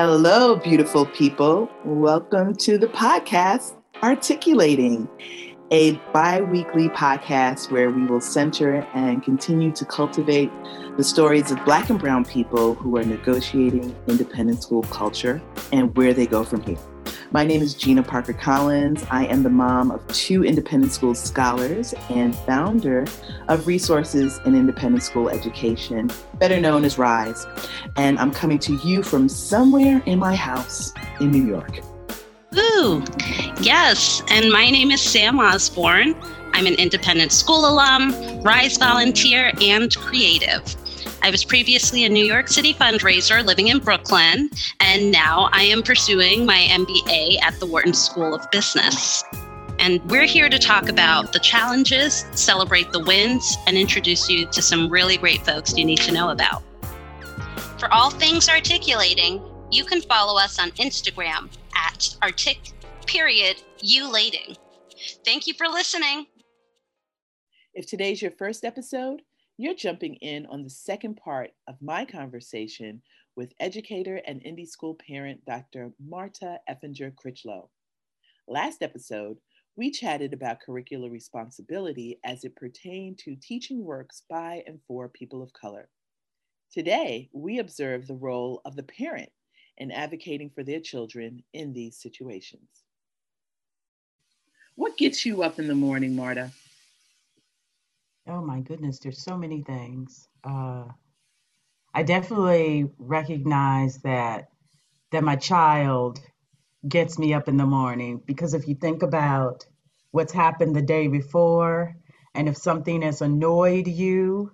Hello, beautiful people. Welcome to the podcast Articulating, a bi weekly podcast where we will center and continue to cultivate the stories of Black and Brown people who are negotiating independent school culture and where they go from here. My name is Gina Parker Collins. I am the mom of two independent school scholars and founder of Resources in Independent School Education, better known as RISE. And I'm coming to you from somewhere in my house in New York. Ooh, yes. And my name is Sam Osborne. I'm an independent school alum, RISE volunteer, and creative. I was previously a New York City fundraiser living in Brooklyn, and now I am pursuing my MBA at the Wharton School of Business. And we're here to talk about the challenges, celebrate the wins, and introduce you to some really great folks you need to know about. For all things articulating, you can follow us on Instagram at artic period ulating. Thank you for listening. If today's your first episode, you're jumping in on the second part of my conversation with educator and indie school parent Dr. Marta Effinger Crichlow. Last episode, we chatted about curricular responsibility as it pertained to teaching works by and for people of color. Today, we observe the role of the parent in advocating for their children in these situations. What gets you up in the morning, Marta? Oh my goodness, there's so many things. Uh, I definitely recognize that that my child gets me up in the morning because if you think about what's happened the day before and if something has annoyed you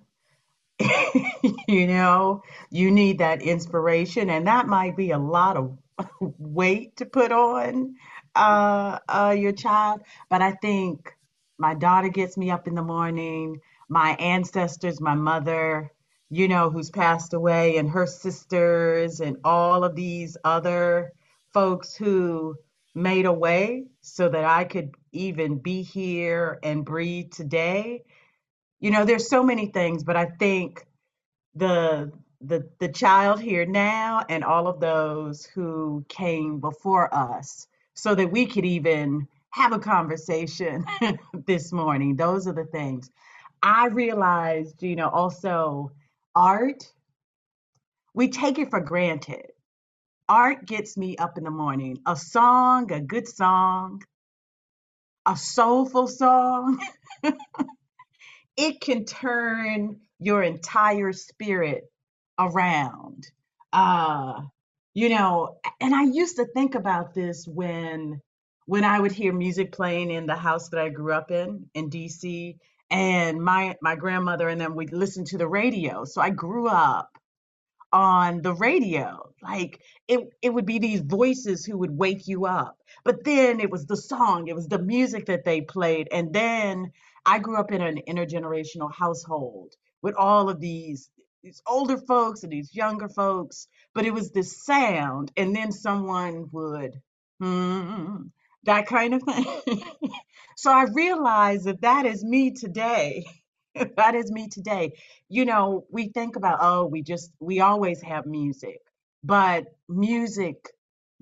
you know you need that inspiration and that might be a lot of weight to put on uh, uh, your child but i think my daughter gets me up in the morning. My ancestors, my mother, you know, who's passed away, and her sisters, and all of these other folks who made a way so that I could even be here and breathe today. You know, there's so many things, but I think the the the child here now and all of those who came before us so that we could even have a conversation this morning. Those are the things. I realized, you know, also art, we take it for granted. Art gets me up in the morning. A song, a good song, a soulful song, it can turn your entire spirit around. Uh, you know, and I used to think about this when when I would hear music playing in the house that I grew up in in DC, and my my grandmother and them would listen to the radio. So I grew up on the radio. Like it it would be these voices who would wake you up. But then it was the song, it was the music that they played. And then I grew up in an intergenerational household with all of these these older folks and these younger folks, but it was this sound. And then someone would hmm, that kind of thing. so I realized that that is me today. that is me today. You know, we think about, oh, we just, we always have music, but music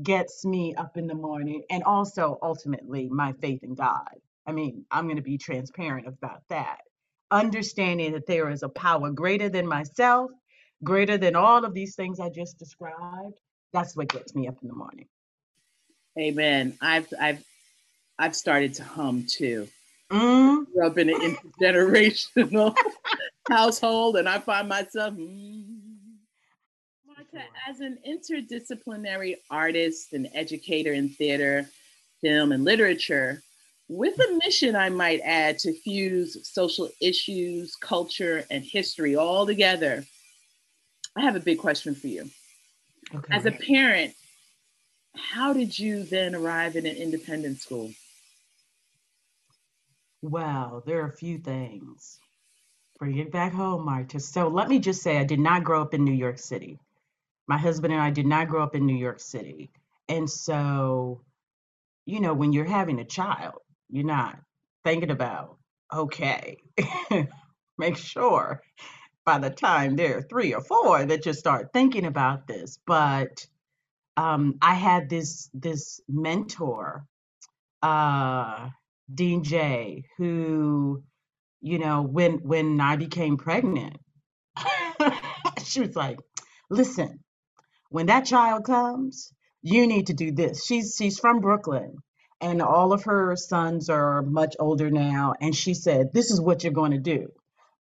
gets me up in the morning and also ultimately my faith in God. I mean, I'm going to be transparent about that. Understanding that there is a power greater than myself, greater than all of these things I just described, that's what gets me up in the morning. Amen. I've I've I've started to hum too. Mm. Grew up in an intergenerational household, and I find myself. Mm. Marta, as an interdisciplinary artist and educator in theater, film, and literature, with a mission, I might add, to fuse social issues, culture, and history all together. I have a big question for you. Okay. As a parent, how did you then arrive in an independent school? Well, there are a few things. Bring it back home, Marta. So let me just say I did not grow up in New York City. My husband and I did not grow up in New York City. And so, you know, when you're having a child, you're not thinking about, okay, make sure by the time they're three or four that you start thinking about this. But um, I had this this mentor, uh, Dean J, who, you know, when when I became pregnant, she was like, "Listen, when that child comes, you need to do this." She's she's from Brooklyn, and all of her sons are much older now, and she said, "This is what you're going to do."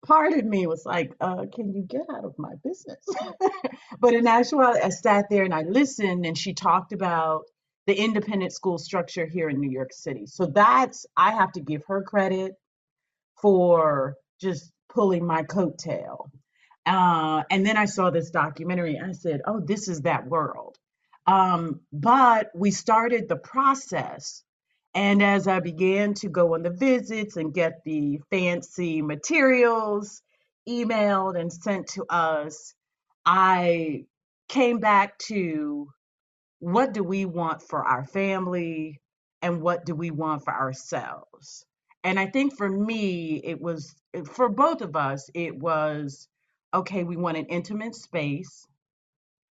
Part of me was like, uh, can you get out of my business? but in actuality, I sat there and I listened, and she talked about the independent school structure here in New York City. So that's, I have to give her credit for just pulling my coattail. Uh, and then I saw this documentary. I said, oh, this is that world. Um, but we started the process and as I began to go on the visits and get the fancy materials emailed and sent to us, I came back to what do we want for our family and what do we want for ourselves? And I think for me, it was, for both of us, it was okay, we want an intimate space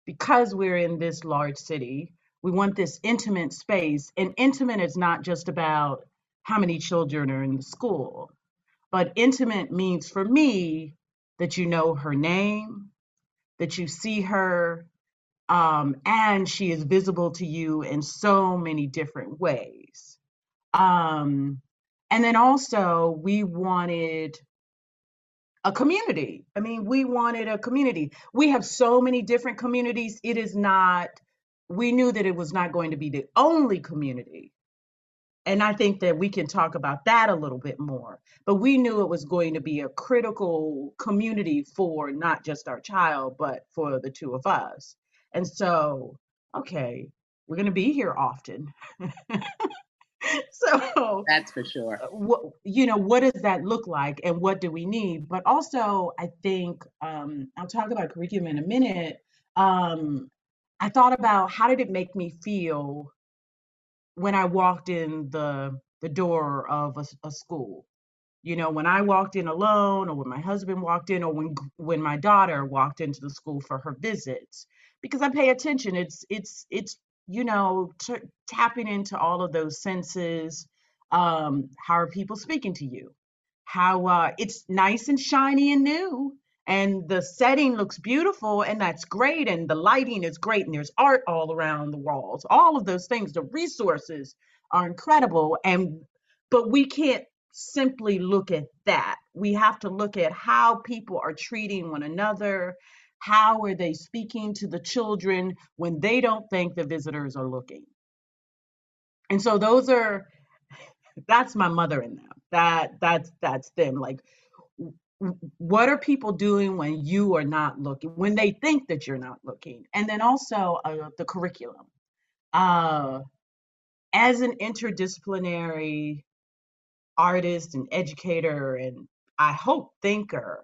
because we're in this large city we want this intimate space. And intimate is not just about how many children are in the school, but intimate means for me that you know her name, that you see her, um, and she is visible to you in so many different ways. Um, and then also, we wanted a community. I mean, we wanted a community. We have so many different communities. It is not we knew that it was not going to be the only community. And I think that we can talk about that a little bit more. But we knew it was going to be a critical community for not just our child, but for the two of us. And so, okay, we're going to be here often. so that's for sure. Uh, what, you know, what does that look like and what do we need? But also, I think um, I'll talk about curriculum in a minute. Um, I thought about how did it make me feel when I walked in the the door of a, a school. You know, when I walked in alone, or when my husband walked in, or when when my daughter walked into the school for her visits, because I pay attention. It's it's it's you know t- tapping into all of those senses. Um, how are people speaking to you? How uh, it's nice and shiny and new, and the setting looks beautiful and that's great and the lighting is great and there's art all around the walls. All of those things the resources are incredible and but we can't simply look at that. We have to look at how people are treating one another. How are they speaking to the children when they don't think the visitors are looking? And so those are that's my mother in them. That that's that's them. Like what are people doing when you are not looking when they think that you're not looking? And then also uh, the curriculum. Uh, as an interdisciplinary artist and educator and i hope thinker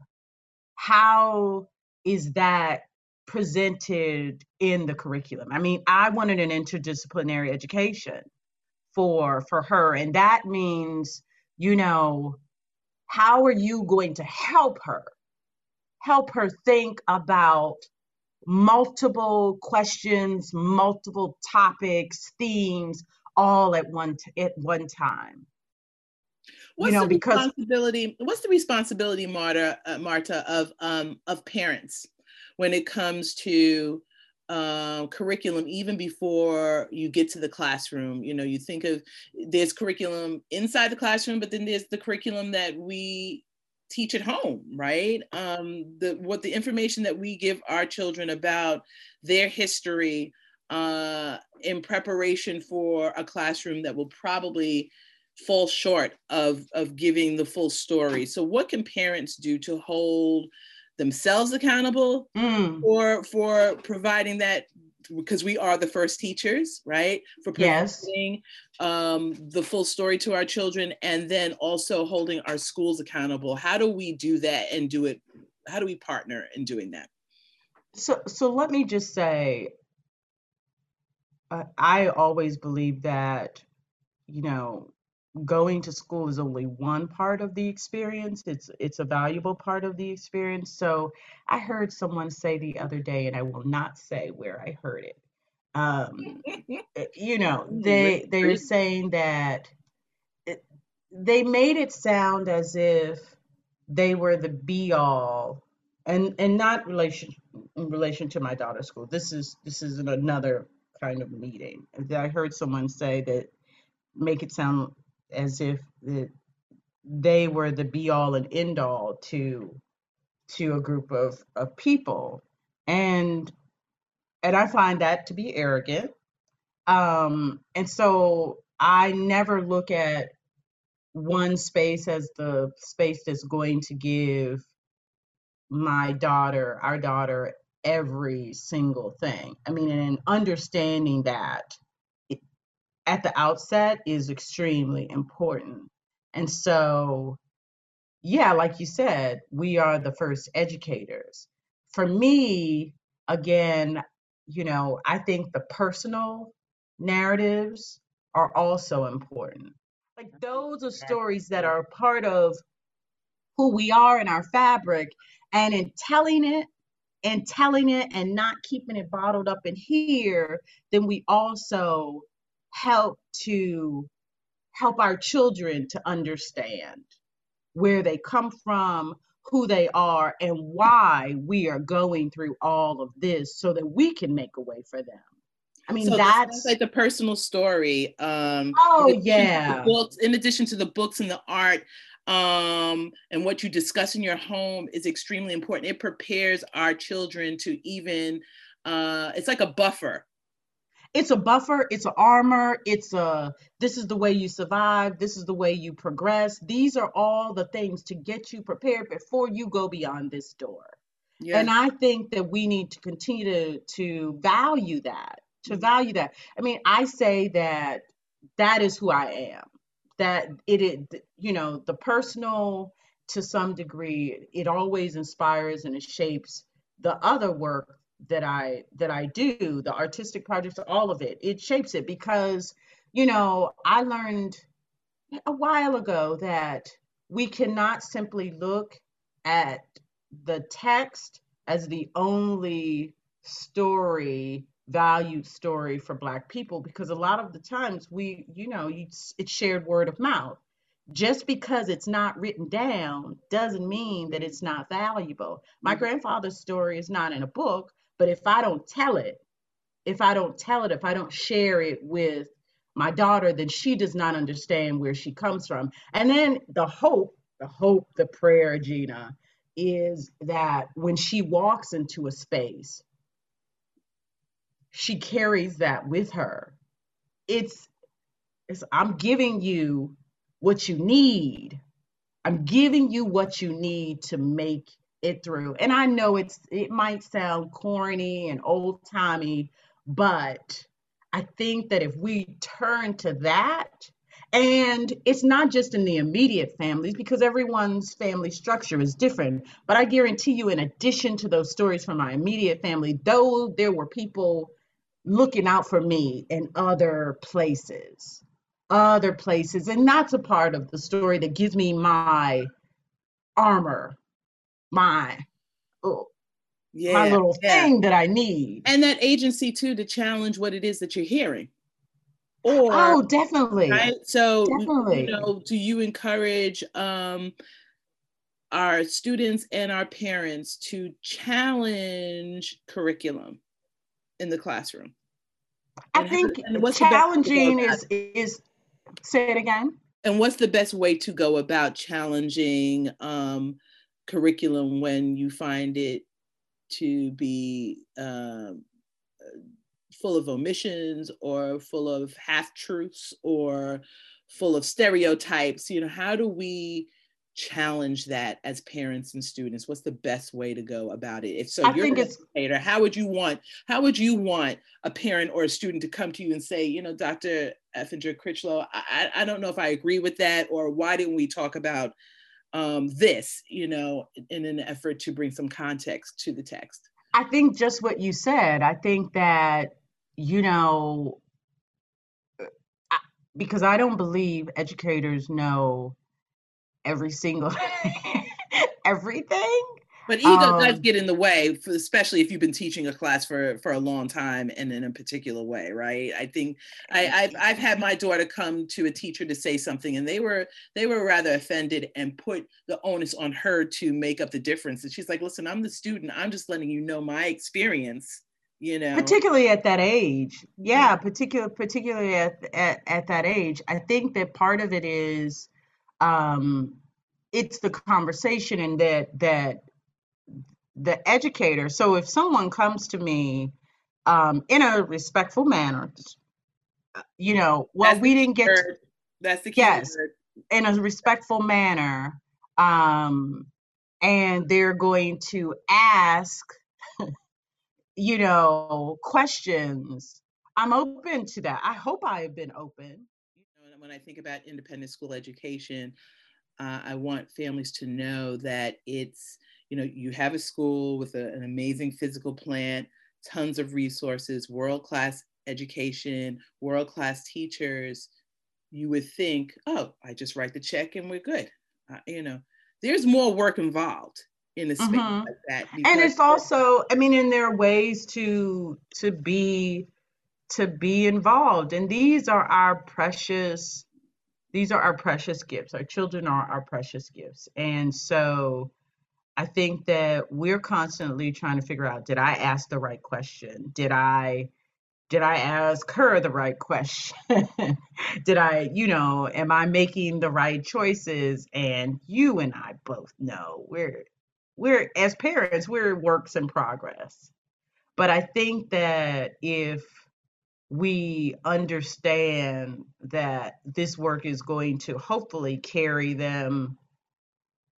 how is that presented in the curriculum? I mean i wanted an interdisciplinary education for for her and that means you know how are you going to help her? Help her think about multiple questions, multiple topics, themes, all at one t- at one time. What's you know, the because responsibility? What's the responsibility, Marta, uh, Marta, of um, of parents when it comes to uh, curriculum even before you get to the classroom. You know, you think of there's curriculum inside the classroom, but then there's the curriculum that we teach at home, right? Um, the what the information that we give our children about their history uh, in preparation for a classroom that will probably fall short of of giving the full story. So, what can parents do to hold themselves accountable mm. for for providing that because we are the first teachers, right? For providing yes. um, the full story to our children, and then also holding our schools accountable. How do we do that and do it? How do we partner in doing that? So, so let me just say, uh, I always believe that, you know, going to school is only one part of the experience it's it's a valuable part of the experience so i heard someone say the other day and i will not say where i heard it Um, eh, you know, they they are saying that it, they made it sound as if they were the be all, and and not relation in relation to my daughter's school. This is this is another kind of meeting. that I heard someone say that make it sound as if they were the be all and end all to to a group of, of people. And and i find that to be arrogant. Um and so i never look at one space as the space that's going to give my daughter our daughter every single thing. I mean and understanding that at the outset is extremely important and so yeah, like you said, we are the first educators. For me, again, you know, I think the personal narratives are also important. Like those are stories that are part of who we are in our fabric. And in telling it and telling it and not keeping it bottled up in here, then we also help to help our children to understand where they come from, who they are, and why we are going through all of this so that we can make a way for them. I mean, so that's like the personal story. Um, oh, in yeah. Books, in addition to the books and the art, um, and what you discuss in your home is extremely important. It prepares our children to even, uh, it's like a buffer it's a buffer, it's an armor, it's a this is the way you survive, this is the way you progress. These are all the things to get you prepared before you go beyond this door. Yeah. And I think that we need to continue to to value that, to mm-hmm. value that. I mean, I say that that is who I am. That it is, you know, the personal to some degree, it always inspires and it shapes the other work that I that I do, the artistic projects, all of it, it shapes it because, you know, I learned a while ago that we cannot simply look at the text as the only story valued story for black people because a lot of the times we you know it's, it's shared word of mouth just because it's not written down doesn't mean that it's not valuable my mm-hmm. grandfather's story is not in a book but if I don't tell it, if I don't tell it, if I don't share it with my daughter, then she does not understand where she comes from. And then the hope, the hope, the prayer, Gina, is that when she walks into a space, she carries that with her. It's, it's I'm giving you what you need. I'm giving you what you need to make it through. And I know it's it might sound corny and old timey, but I think that if we turn to that, and it's not just in the immediate families because everyone's family structure is different. But I guarantee you, in addition to those stories from my immediate family, though there were people looking out for me in other places, other places. And that's a part of the story that gives me my armor my oh, yeah, my little yeah. thing that I need. And that agency too to challenge what it is that you're hearing. Or oh, definitely. Right. So definitely. you know, do you encourage um our students and our parents to challenge curriculum in the classroom? I think challenging is is say it again. And what's the best way to go about challenging um, curriculum when you find it to be um, full of omissions or full of half truths or full of stereotypes? You know how do we challenge that as parents and students? What's the best way to go about it? If so I you're an educator how would you want how would you want a parent or a student to come to you and say you know dr effinger crichlow I, I don't know if i agree with that or why didn't we talk about um, this, you know, in an effort to bring some context to the text? I think just what you said. I think that, you know, because I don't believe educators know every single everything. But ego um, does get in the way, especially if you've been teaching a class for for a long time and in a particular way, right? I think I, I've I've had my daughter come to a teacher to say something, and they were they were rather offended and put the onus on her to make up the difference. And she's like, "Listen, I'm the student. I'm just letting you know my experience." You know, particularly at that age, yeah, particular particularly at, at at that age, I think that part of it is, um, it's the conversation and that that the educator. So if someone comes to me um, in a respectful manner, you know, well, That's we didn't get. To, That's the key yes, word. in a respectful manner, um, and they're going to ask, you know, questions. I'm open to that. I hope I have been open. When I think about independent school education, uh, I want families to know that it's you know, you have a school with a, an amazing physical plant, tons of resources, world-class education, world-class teachers, you would think, oh, I just write the check and we're good. Uh, you know, there's more work involved in a space mm-hmm. like that. And it's also, I mean, and there are ways to to be to be involved. And these are our precious, these are our precious gifts. Our children are our precious gifts. And so I think that we're constantly trying to figure out did I ask the right question? Did I did I ask her the right question? did I, you know, am I making the right choices? And you and I both know we're we're as parents, we're works in progress. But I think that if we understand that this work is going to hopefully carry them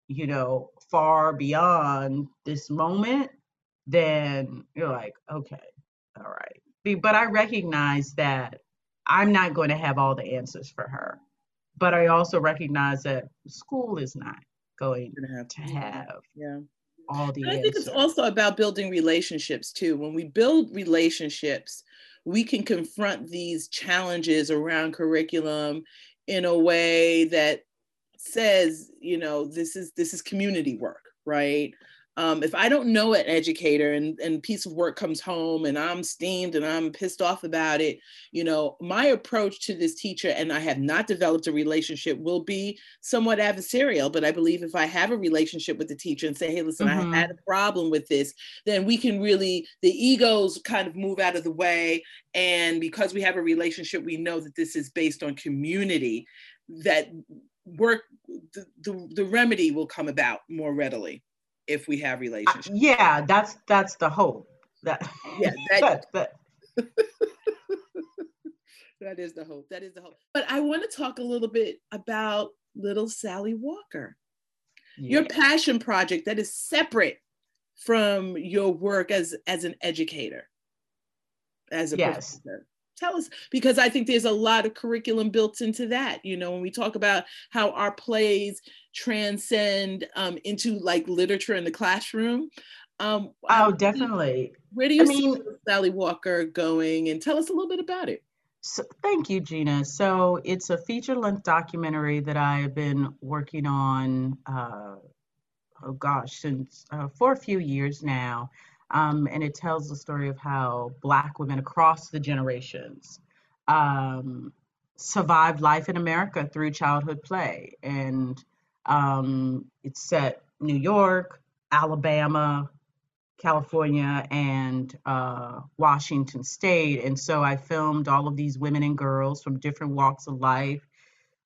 you know, far beyond this moment, then you're like, okay, all right. But I recognize that I'm not going to have all the answers for her. But I also recognize that school is not going to have, to have yeah. all the answers. I answers. think it's also about building relationships too. When we build relationships, we can confront these challenges around curriculum in a way that says, you know, this is this is community work, right? Um, if I don't know an educator and, and piece of work comes home and I'm steamed and I'm pissed off about it, you know, my approach to this teacher, and I have not developed a relationship, will be somewhat adversarial. But I believe if I have a relationship with the teacher and say, hey, listen, mm-hmm. I had a problem with this, then we can really, the egos kind of move out of the way. And because we have a relationship, we know that this is based on community, that work the, the, the remedy will come about more readily if we have relationships. Uh, yeah, that's that's the hope. That yeah, that, that, that is the hope. That is the hope. But I want to talk a little bit about little Sally Walker. Yeah. Your passion project that is separate from your work as as an educator. As a yes. professor tell us because i think there's a lot of curriculum built into that you know when we talk about how our plays transcend um, into like literature in the classroom um, oh definitely. where do you I see mean, sally walker going? And tell us a little bit about it. So, thank you gina. So it's a feature-length documentary that i've been working on uh, oh gosh since uh, for a few years now um, and it tells the story of how Black women across the generations um, survived life in America through childhood play. And um, it's set New York, Alabama, California, and uh, Washington State. And so I filmed all of these women and girls from different walks of life.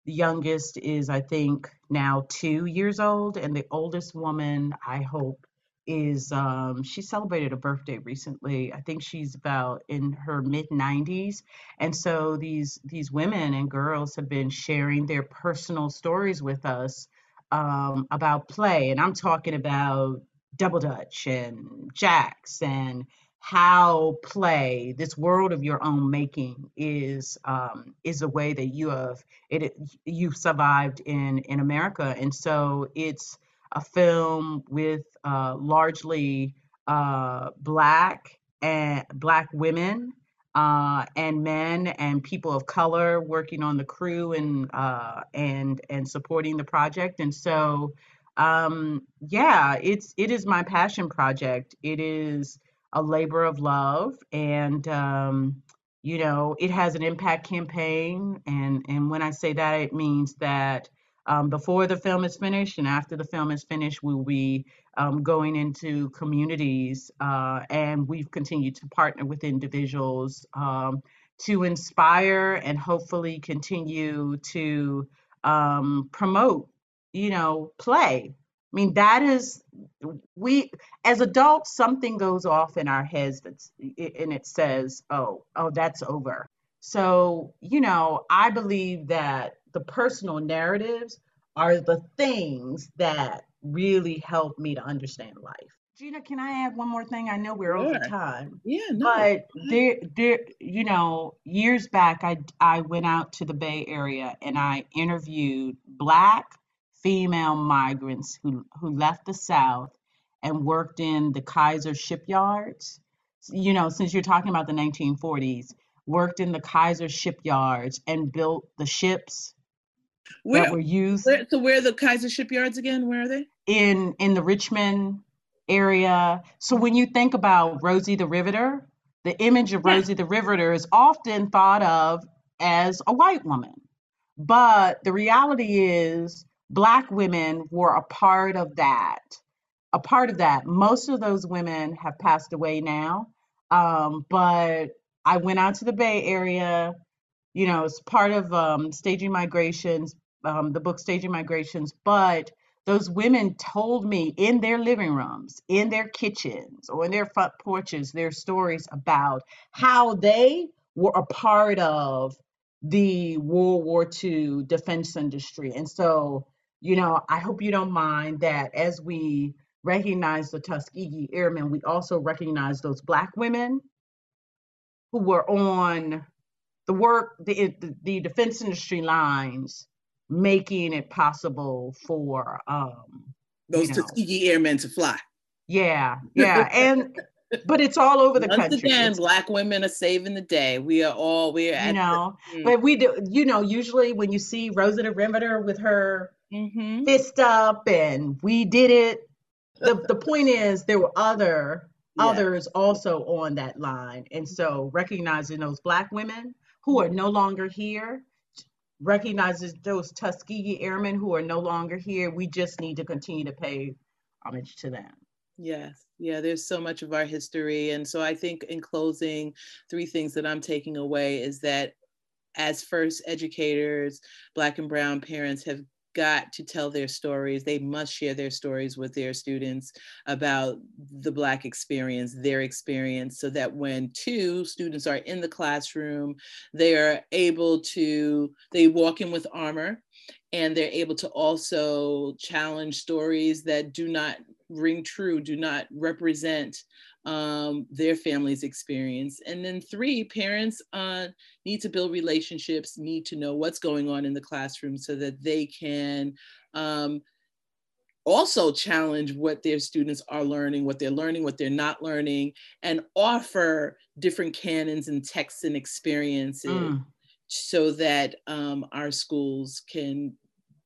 The youngest is, I think, now two years old, and the oldest woman, I hope, is um, she celebrated a birthday recently. I think she's about in her mid 90s, and so these these women and girls have been sharing their personal stories with us um, about play, and I'm talking about double dutch and jacks and how play this world of your own making is um, is a way that you have it you've survived in in America, and so it's a film with uh, largely uh, black and black women uh, and men and people of color working on the crew and uh, and and supporting the project. And so um, yeah, it's it is my passion project. It is a labor of love, and um, you know, it has an impact campaign. And and when I say that, it means that um, before the film is finished and after the film is finished, we'll be um, going into communities, uh, and we've continued to partner with individuals um, to inspire and hopefully continue to um, promote, you know, play. I mean, that is we as adults, something goes off in our heads that's and it says, "Oh, oh, that's over." So, you know, I believe that the personal narratives are the things that really help me to understand life. Gina, can I add one more thing? I know we're over time. Yeah, no. But there, there, you know, years back, I I went out to the Bay Area and I interviewed Black female migrants who who left the South and worked in the Kaiser shipyards. You know, since you're talking about the 1940s, worked in the Kaiser shipyards and built the ships where, that were used. Where, so where are the Kaiser shipyards again? Where are they? In in the Richmond area. So when you think about Rosie the Riveter, the image of Rosie the Riveter is often thought of as a white woman. But the reality is black women were a part of that. A part of that. Most of those women have passed away now. Um, but I went out to the Bay Area, you know, as part of um, staging migrations, um, the book Staging Migrations, but those women told me in their living rooms, in their kitchens, or in their front porches, their stories about how they were a part of the World War II defense industry. And so, you know, I hope you don't mind that as we recognize the Tuskegee Airmen, we also recognize those Black women who were on the work, the, the defense industry lines making it possible for um those you know, Tuskegee Airmen to fly. Yeah, yeah, and but it's all over the Once country. again, it's, black women are saving the day. We are all we are. You know, the, mm. but we do. You know, usually when you see Rosa the Riveter with her mm-hmm. fist up, and we did it. The the point is, there were other yeah. others also on that line, and so recognizing those black women who are no longer here recognizes those Tuskegee Airmen who are no longer here. We just need to continue to pay homage to them. Yes, yeah, there's so much of our history. And so I think in closing, three things that I'm taking away is that as first educators, Black and Brown parents have got to tell their stories. They must share their stories with their students about the Black experience, their experience, so that when two students are in the classroom, they are able to, they walk in with armor and they're able to also challenge stories that do not ring true, do not represent um, their family's experience. And then three, parents uh, need to build relationships, need to know what's going on in the classroom so that they can um, also challenge what their students are learning, what they're learning, what they're not learning, and offer different canons and texts and experiences mm. so that um, our schools can,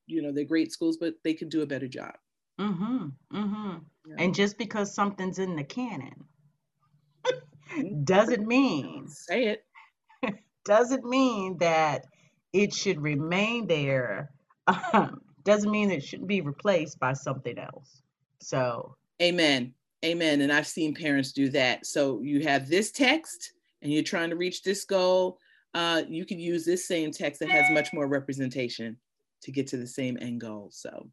you know, they're great schools, but they can do a better job. Mm-hmm. Mm-hmm. Yeah. And just because something's in the canon doesn't mean say it. doesn't mean that it should remain there. Um, doesn't mean it shouldn't be replaced by something else. So Amen. Amen. And I've seen parents do that. So you have this text and you're trying to reach this goal. Uh, you could use this same text that has much more representation to get to the same end goal. So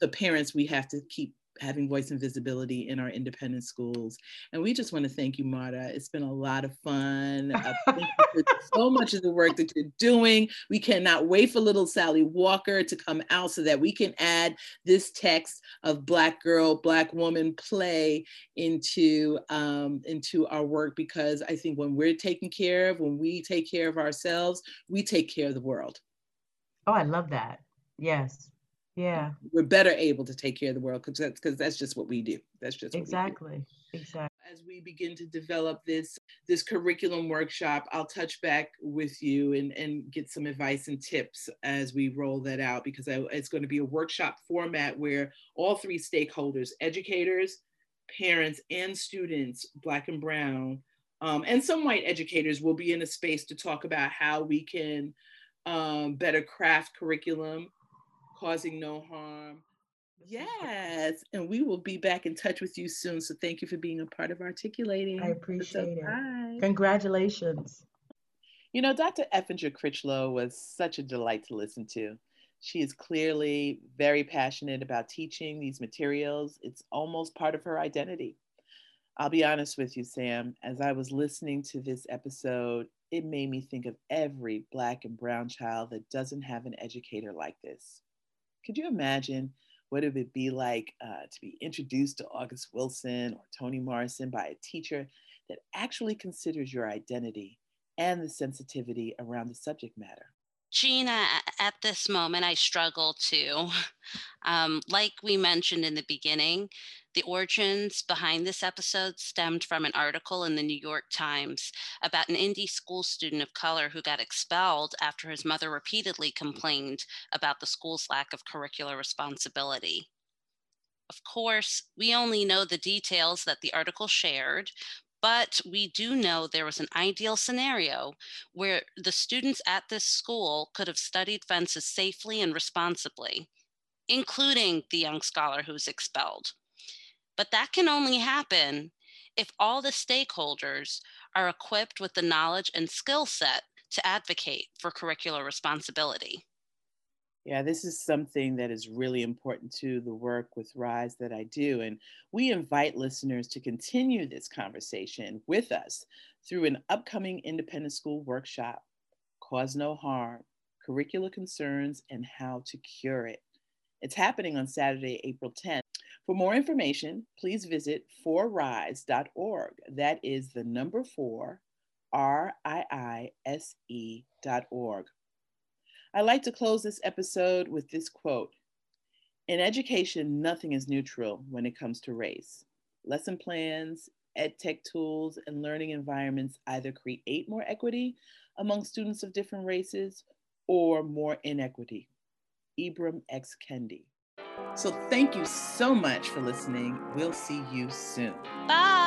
the parents, we have to keep having voice and visibility in our independent schools. And we just want to thank you, Marta. It's been a lot of fun. Uh, thank you for so much of the work that you're doing. We cannot wait for little Sally Walker to come out so that we can add this text of Black girl, Black woman play into, um, into our work because I think when we're taken care of, when we take care of ourselves, we take care of the world. Oh, I love that. Yes. Yeah. We're better able to take care of the world because that's because that's just what we do. That's just exactly. Exactly. as we begin to develop this this curriculum workshop i'll touch back with you and, and get some advice and tips as we roll that out because I, it's going to be a workshop format where all three stakeholders educators parents and students black and brown um, and some white educators will be in a space to talk about how we can um, better craft curriculum causing no harm Yes, and we will be back in touch with you soon. So thank you for being a part of articulating. I appreciate it. Bye. Congratulations. You know, Dr. Effinger Crichlow was such a delight to listen to. She is clearly very passionate about teaching these materials. It's almost part of her identity. I'll be honest with you, Sam, as I was listening to this episode, it made me think of every Black and Brown child that doesn't have an educator like this. Could you imagine what it would be like uh, to be introduced to August Wilson or Toni Morrison by a teacher that actually considers your identity and the sensitivity around the subject matter? Gina, at this moment, I struggle to. Um, like we mentioned in the beginning, the origins behind this episode stemmed from an article in the New York Times about an indie school student of color who got expelled after his mother repeatedly complained about the school's lack of curricular responsibility. Of course, we only know the details that the article shared, but we do know there was an ideal scenario where the students at this school could have studied fences safely and responsibly, including the young scholar who was expelled. But that can only happen if all the stakeholders are equipped with the knowledge and skill set to advocate for curricular responsibility. Yeah, this is something that is really important to the work with RISE that I do. And we invite listeners to continue this conversation with us through an upcoming independent school workshop, Cause No Harm, Curricular Concerns and How to Cure It. It's happening on Saturday, April 10th. For more information, please visit forrise.org. That is the number four, R I I S E dot org. I like to close this episode with this quote In education, nothing is neutral when it comes to race. Lesson plans, ed tech tools, and learning environments either create more equity among students of different races or more inequity. Ibram X. Kendi. So thank you so much for listening. We'll see you soon. Bye.